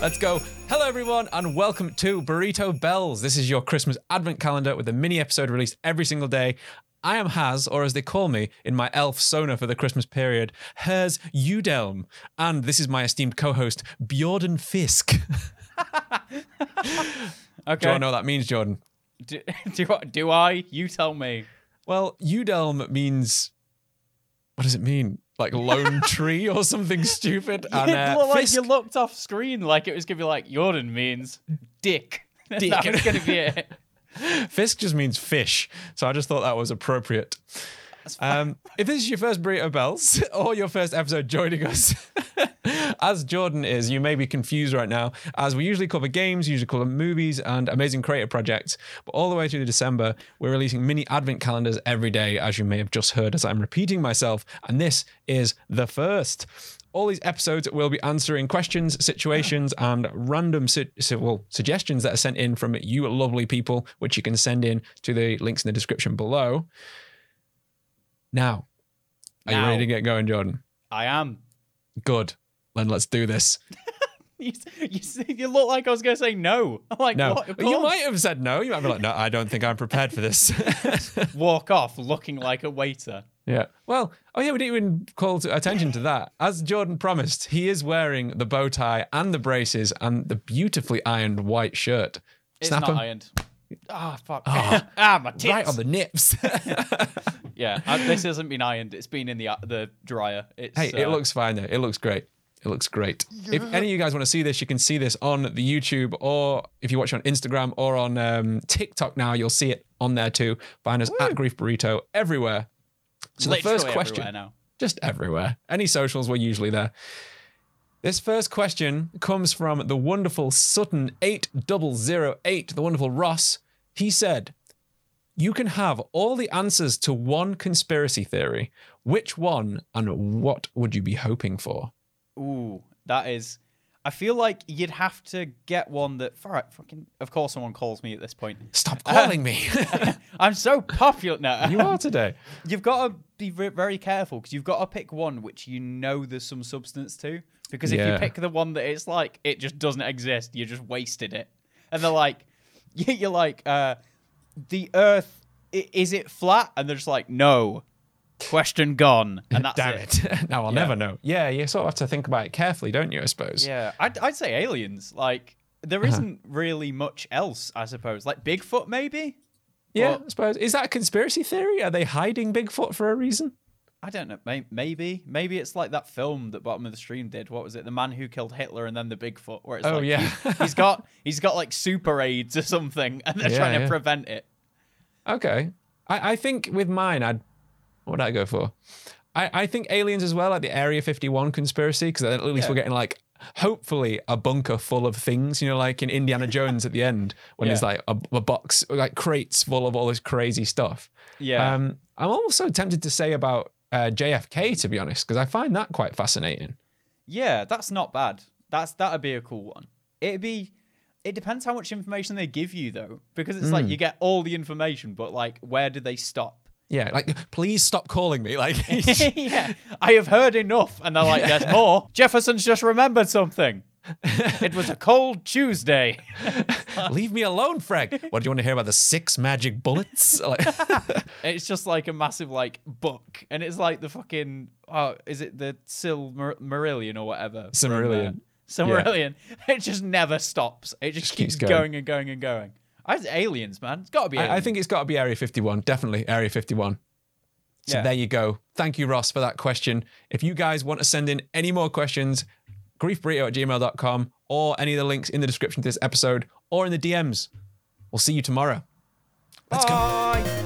Let's go. Hello, everyone, and welcome to Burrito Bells. This is your Christmas advent calendar with a mini episode released every single day. I am Haz, or as they call me in my elf sona for the Christmas period, Hers Udelm. And this is my esteemed co host, Bjordan Fisk. Okay. Do you know what that means, Jordan? Do, do, I- do I? You tell me. Well, Udelm means. What does it mean? Like lone tree or something stupid? And uh, looked like Fisk- you looked off screen like it was gonna be like Jordan means dick. Dick. that was gonna be it. Fisk just means fish, so I just thought that was appropriate. Um, if this is your first burrito bells or your first episode joining us, as Jordan is, you may be confused right now, as we usually cover games, usually cover movies and amazing creative projects. But all the way through December, we're releasing mini advent calendars every day, as you may have just heard as I'm repeating myself. And this is the first. All these episodes will be answering questions, situations, and random su- su- well, suggestions that are sent in from you lovely people, which you can send in to the links in the description below. Now, are you ready to get going, Jordan? I am. Good. Then let's do this. You, you, you look like I was gonna say no. I'm like, No, you might have said no. You might be like, no, I don't think I'm prepared for this. walk off looking like a waiter. yeah. Well, oh yeah, we didn't even call to attention to that. As Jordan promised, he is wearing the bow tie and the braces and the beautifully ironed white shirt. It's Snap not 'em. ironed. Ah, fuck. ah, my tits. Right on the nips. Yeah, uh, this hasn't been ironed. It's been in the uh, the dryer. It's, Hey, it uh, looks fine though. It looks great. It looks great. If any of you guys want to see this, you can see this on the YouTube, or if you watch on Instagram or on um, TikTok now, you'll see it on there too. Find us at Grief Burrito everywhere. So the first question, everywhere now. just everywhere. Any socials, we're usually there. This first question comes from the wonderful Sutton8008, the wonderful Ross. He said, You can have all the answers to one conspiracy theory. Which one and what would you be hoping for? That is. I feel like you'd have to get one that. All right, fucking. Of course, someone calls me at this point. Stop calling me. I'm so popular now. you are today. You've got to be very careful because you've got to pick one which you know there's some substance to. Because if Yeah. you pick the one that it's like it just doesn't exist, you just wasted it. And they're like, you're like, uh, the Earth is it flat? And they're just like, no. Question gone, and that's Damn it. it. now I'll Yeah. never know. Yeah, you sort of have to think about it carefully, don't you, I suppose? Yeah, I'd, I'd say aliens. Like there Uh-huh. not really much else, I suppose. Like Bigfoot, maybe. Yeah, Well- I suppose. Is that a conspiracy theory? Are they hiding Bigfoot for a reason? I don't know. Maybe, maybe it's like that film that Bottom of the Stream did. What was it? The Man Who Killed Hitler and then the Bigfoot, where it's Oh, like yeah. he, has got he's got like super AIDS or something, and they're Yeah, trying to yeah. prevent it. Okay. I, I think with mine, I'd. What would I go for? I, I think aliens as well, like the Area 51 conspiracy, because at least Yeah. we're getting like, hopefully, a bunker full of things, you know, like in Indiana Jones at the end, when there's like a, a box, like crates full of all this crazy stuff. Yeah, Um, I'm also tempted to say about uh, JFK, to be honest, because I find that quite fascinating. yeah, that's not bad. That's that'd be a cool one. It'd be. It depends how much information they give you though, because it's Hmm. like you get all the information, but like where do they stop? Yeah, like, please stop calling me. Like, yeah, I have heard enough. And they're like, there's more. Jefferson's just remembered something. It was a cold Tuesday. leave me alone, Frank. What do you want to hear about the six magic bullets? It's just like a massive like book, and it's like the fucking oh, is it the Silmarillion or whatever? from, uh, Silmarillion. Silmarillion. It just never stops. It just, Just keeps, keeps going. going. and going and going. I aliens, man. It's got to be. Aliens. I, I think it's got to be Area 51. Definitely Area 51. So Yeah. there you go. Thank you, Ross, for that question. If you guys want to send in any more questions, griefburrito at gmail.com or any of the links in the description to this episode or in the DMs. We'll see you tomorrow. Let's go. Bye.